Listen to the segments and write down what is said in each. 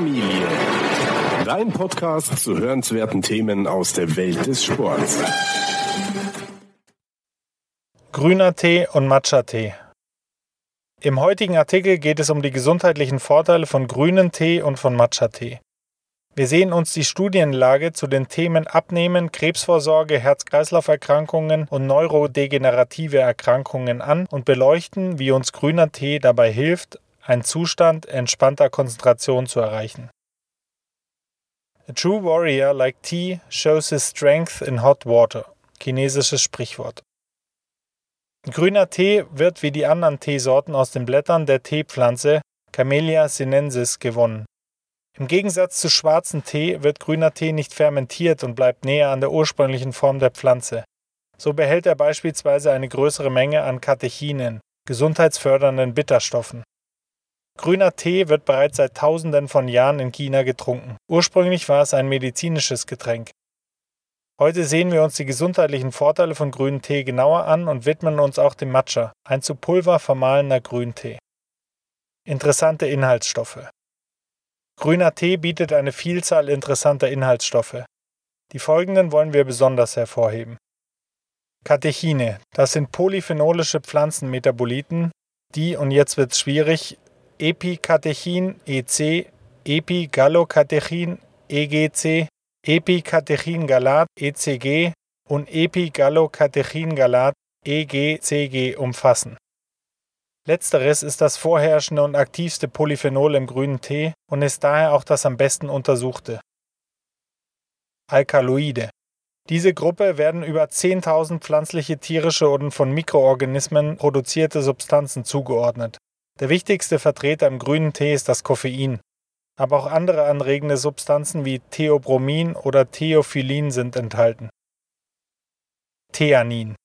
Familie. Dein Podcast zu hörenswerten Themen aus der Welt des Sports. Grüner Tee und Matcha-Tee. Im heutigen Artikel geht es um die gesundheitlichen Vorteile von grünen Tee und von Matcha-Tee. Wir sehen uns die Studienlage zu den Themen Abnehmen, Krebsvorsorge, Herz-Kreislauf-Erkrankungen und neurodegenerative Erkrankungen an und beleuchten, wie uns grüner Tee dabei hilft, einen Zustand entspannter Konzentration zu erreichen. A true warrior like tea shows his strength in hot water. Chinesisches Sprichwort. Grüner Tee wird wie die anderen Teesorten aus den Blättern der Teepflanze Camellia sinensis gewonnen. Im Gegensatz zu schwarzem Tee wird grüner Tee nicht fermentiert und bleibt näher an der ursprünglichen Form der Pflanze. So behält er beispielsweise eine größere Menge an Katechinen, gesundheitsfördernden Bitterstoffen. Grüner Tee wird bereits seit Tausenden von Jahren in China getrunken. Ursprünglich war es ein medizinisches Getränk. Heute sehen wir uns die gesundheitlichen Vorteile von grünem Tee genauer an und widmen uns auch dem Matcha, ein zu Pulver vermahlener Grüntee. Interessante Inhaltsstoffe Grüner Tee bietet eine Vielzahl interessanter Inhaltsstoffe. Die folgenden wollen wir besonders hervorheben. Katechine, das sind polyphenolische Pflanzenmetaboliten, die, und jetzt wird's schwierig, Epikatechin EC, Epigallocatechin EGC, Epikatechingalat ECG und Epigallocatechingalat EGCG umfassen Letzteres ist das vorherrschende und aktivste Polyphenol im grünen Tee und ist daher auch das am besten untersuchte. Alkaloide. Diese Gruppe werden über 10.000 pflanzliche, tierische und von Mikroorganismen produzierte Substanzen zugeordnet. Der wichtigste Vertreter im grünen Tee ist das Koffein. Aber auch andere anregende Substanzen wie Theobromin oder Theophyllin sind enthalten. Theanin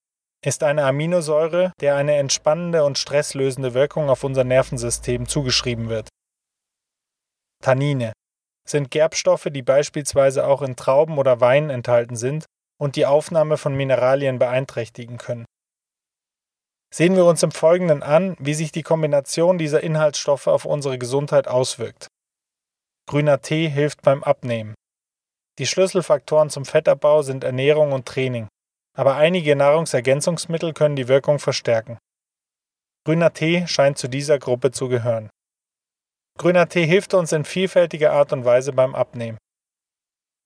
ist eine Aminosäure, der eine entspannende und stresslösende Wirkung auf unser Nervensystem zugeschrieben wird. Tannine sind Gerbstoffe, die beispielsweise auch in Trauben oder Wein enthalten sind und die Aufnahme von Mineralien beeinträchtigen können. Sehen wir uns im Folgenden an, wie sich die Kombination dieser Inhaltsstoffe auf unsere Gesundheit auswirkt. Grüner Tee hilft beim Abnehmen. Die Schlüsselfaktoren zum Fettabbau sind Ernährung und Training aber einige Nahrungsergänzungsmittel können die Wirkung verstärken. Grüner Tee scheint zu dieser Gruppe zu gehören. Grüner Tee hilft uns in vielfältiger Art und Weise beim Abnehmen.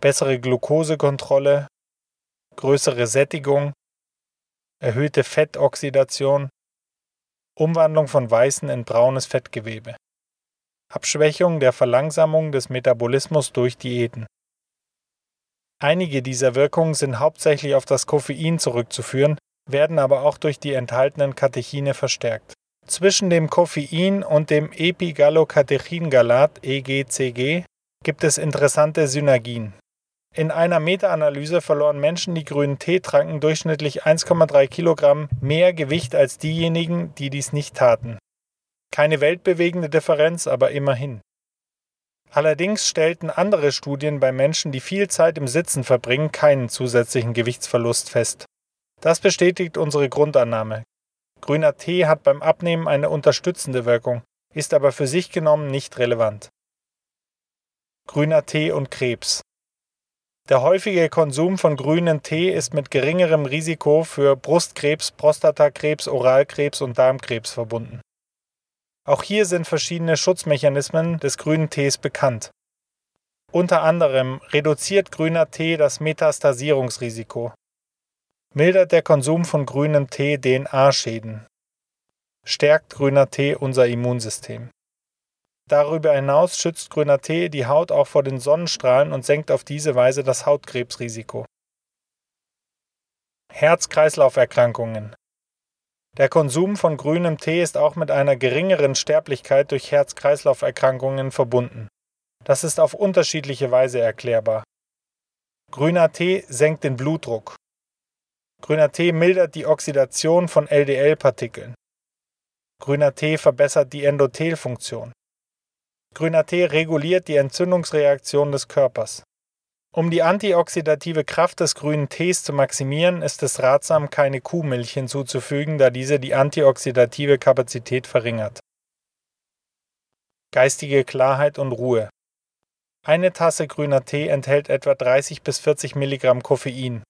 Bessere Glukosekontrolle, größere Sättigung, erhöhte Fettoxidation, Umwandlung von weißen in braunes Fettgewebe, Abschwächung der Verlangsamung des Metabolismus durch Diäten. Einige dieser Wirkungen sind hauptsächlich auf das Koffein zurückzuführen, werden aber auch durch die enthaltenen Katechine verstärkt. Zwischen dem Koffein und dem Epigallocatechingalat EGCG gibt es interessante Synergien. In einer Meta-Analyse verloren Menschen, die grünen Tee tranken, durchschnittlich 1,3 Kilogramm mehr Gewicht als diejenigen, die dies nicht taten. Keine weltbewegende Differenz, aber immerhin. Allerdings stellten andere Studien bei Menschen, die viel Zeit im Sitzen verbringen, keinen zusätzlichen Gewichtsverlust fest. Das bestätigt unsere Grundannahme. Grüner Tee hat beim Abnehmen eine unterstützende Wirkung, ist aber für sich genommen nicht relevant. Grüner Tee und Krebs. Der häufige Konsum von grünem Tee ist mit geringerem Risiko für Brustkrebs, Prostatakrebs, Oralkrebs und Darmkrebs verbunden. Auch hier sind verschiedene Schutzmechanismen des grünen Tees bekannt. Unter anderem reduziert grüner Tee das Metastasierungsrisiko, mildert der Konsum von grünem Tee DNA-Schäden, stärkt grüner Tee unser Immunsystem. Darüber hinaus schützt grüner Tee die Haut auch vor den Sonnenstrahlen und senkt auf diese Weise das Hautkrebsrisiko. Herz-Kreislauf-Erkrankungen der Konsum von grünem Tee ist auch mit einer geringeren Sterblichkeit durch Herz-Kreislauf-Erkrankungen verbunden. Das ist auf unterschiedliche Weise erklärbar. Grüner Tee senkt den Blutdruck. Grüner Tee mildert die Oxidation von LDL-Partikeln. Grüner Tee verbessert die Endothelfunktion. Grüner Tee reguliert die Entzündungsreaktion des Körpers. Um die antioxidative Kraft des grünen Tees zu maximieren, ist es ratsam, keine Kuhmilch hinzuzufügen, da diese die antioxidative Kapazität verringert. Geistige Klarheit und Ruhe. Eine Tasse grüner Tee enthält etwa 30 bis 40 Milligramm Koffein,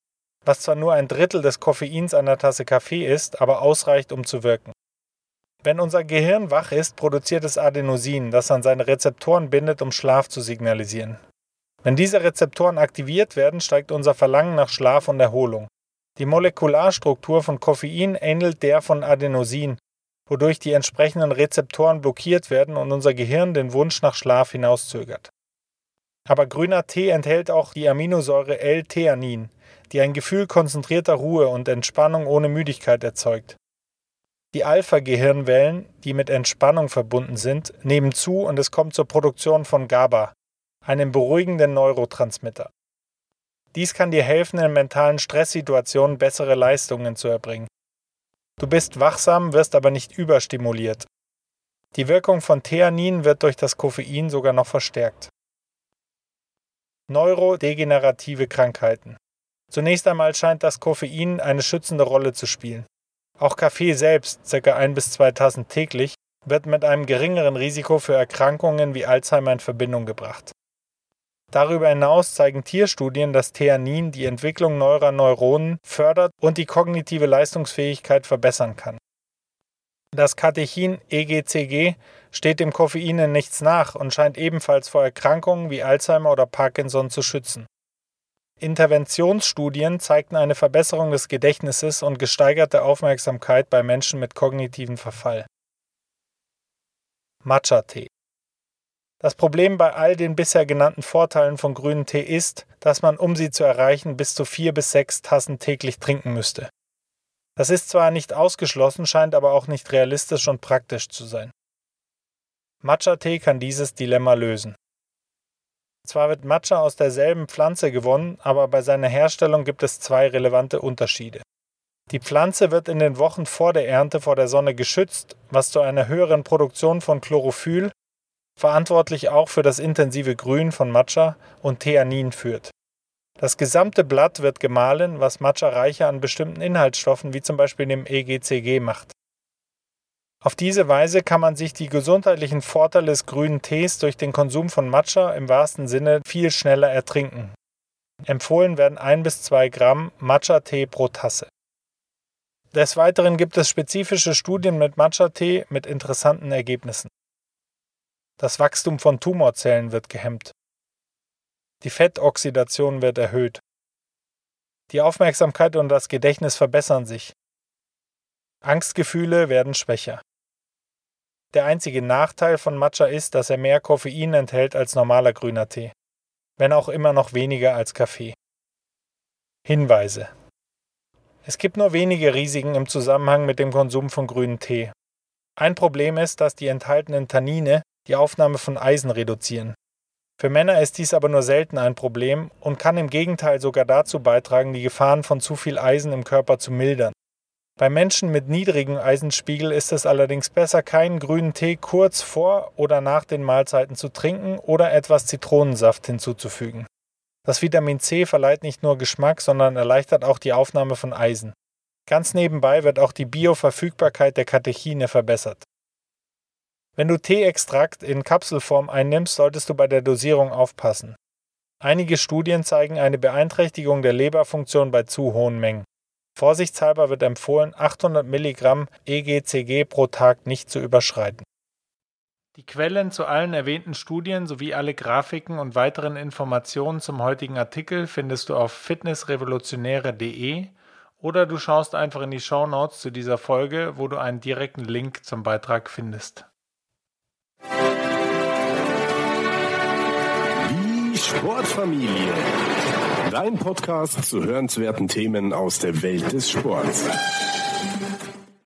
was zwar nur ein Drittel des Koffeins einer Tasse Kaffee ist, aber ausreicht, um zu wirken. Wenn unser Gehirn wach ist, produziert es Adenosin, das an seine Rezeptoren bindet, um Schlaf zu signalisieren. Wenn diese Rezeptoren aktiviert werden, steigt unser Verlangen nach Schlaf und Erholung. Die Molekularstruktur von Koffein ähnelt der von Adenosin, wodurch die entsprechenden Rezeptoren blockiert werden und unser Gehirn den Wunsch nach Schlaf hinauszögert. Aber grüner Tee enthält auch die Aminosäure L-Theanin, die ein Gefühl konzentrierter Ruhe und Entspannung ohne Müdigkeit erzeugt. Die Alpha-Gehirnwellen, die mit Entspannung verbunden sind, nehmen zu und es kommt zur Produktion von GABA, einem beruhigenden Neurotransmitter. Dies kann dir helfen, in mentalen Stresssituationen bessere Leistungen zu erbringen. Du bist wachsam, wirst aber nicht überstimuliert. Die Wirkung von Theanin wird durch das Koffein sogar noch verstärkt. Neurodegenerative Krankheiten. Zunächst einmal scheint das Koffein eine schützende Rolle zu spielen. Auch Kaffee selbst, ca. 1 bis 2 Tassen täglich, wird mit einem geringeren Risiko für Erkrankungen wie Alzheimer in Verbindung gebracht. Darüber hinaus zeigen Tierstudien, dass Theanin die Entwicklung neuer Neuronen fördert und die kognitive Leistungsfähigkeit verbessern kann. Das Katechin EGCG steht dem Koffein in nichts nach und scheint ebenfalls vor Erkrankungen wie Alzheimer oder Parkinson zu schützen. Interventionsstudien zeigten eine Verbesserung des Gedächtnisses und gesteigerte Aufmerksamkeit bei Menschen mit kognitiven Verfall. Matcha-Tee das Problem bei all den bisher genannten Vorteilen von grünem Tee ist, dass man, um sie zu erreichen, bis zu vier bis sechs Tassen täglich trinken müsste. Das ist zwar nicht ausgeschlossen, scheint aber auch nicht realistisch und praktisch zu sein. Matcha-Tee kann dieses Dilemma lösen. Zwar wird Matcha aus derselben Pflanze gewonnen, aber bei seiner Herstellung gibt es zwei relevante Unterschiede. Die Pflanze wird in den Wochen vor der Ernte vor der Sonne geschützt, was zu einer höheren Produktion von Chlorophyll, verantwortlich auch für das intensive Grün von Matcha und Theanin führt. Das gesamte Blatt wird gemahlen, was Matcha reicher an bestimmten Inhaltsstoffen wie zum Beispiel dem EGCG macht. Auf diese Weise kann man sich die gesundheitlichen Vorteile des grünen Tees durch den Konsum von Matcha im wahrsten Sinne viel schneller ertrinken. Empfohlen werden ein bis zwei Gramm Matcha-Tee pro Tasse. Des Weiteren gibt es spezifische Studien mit Matcha-Tee mit interessanten Ergebnissen. Das Wachstum von Tumorzellen wird gehemmt. Die Fettoxidation wird erhöht. Die Aufmerksamkeit und das Gedächtnis verbessern sich. Angstgefühle werden schwächer. Der einzige Nachteil von Matcha ist, dass er mehr Koffein enthält als normaler grüner Tee, wenn auch immer noch weniger als Kaffee. Hinweise Es gibt nur wenige Risiken im Zusammenhang mit dem Konsum von grünem Tee. Ein Problem ist, dass die enthaltenen Tannine die Aufnahme von Eisen reduzieren. Für Männer ist dies aber nur selten ein Problem und kann im Gegenteil sogar dazu beitragen, die Gefahren von zu viel Eisen im Körper zu mildern. Bei Menschen mit niedrigem Eisenspiegel ist es allerdings besser, keinen grünen Tee kurz vor oder nach den Mahlzeiten zu trinken oder etwas Zitronensaft hinzuzufügen. Das Vitamin C verleiht nicht nur Geschmack, sondern erleichtert auch die Aufnahme von Eisen. Ganz nebenbei wird auch die Bioverfügbarkeit der Katechine verbessert. Wenn du Teeextrakt in Kapselform einnimmst, solltest du bei der Dosierung aufpassen. Einige Studien zeigen eine Beeinträchtigung der Leberfunktion bei zu hohen Mengen. Vorsichtshalber wird empfohlen, 800 Milligramm EGCG pro Tag nicht zu überschreiten. Die Quellen zu allen erwähnten Studien sowie alle Grafiken und weiteren Informationen zum heutigen Artikel findest du auf fitnessrevolutionäre.de oder du schaust einfach in die Show Notes zu dieser Folge, wo du einen direkten Link zum Beitrag findest. Die Sportfamilie. Dein Podcast zu hörenswerten Themen aus der Welt des Sports.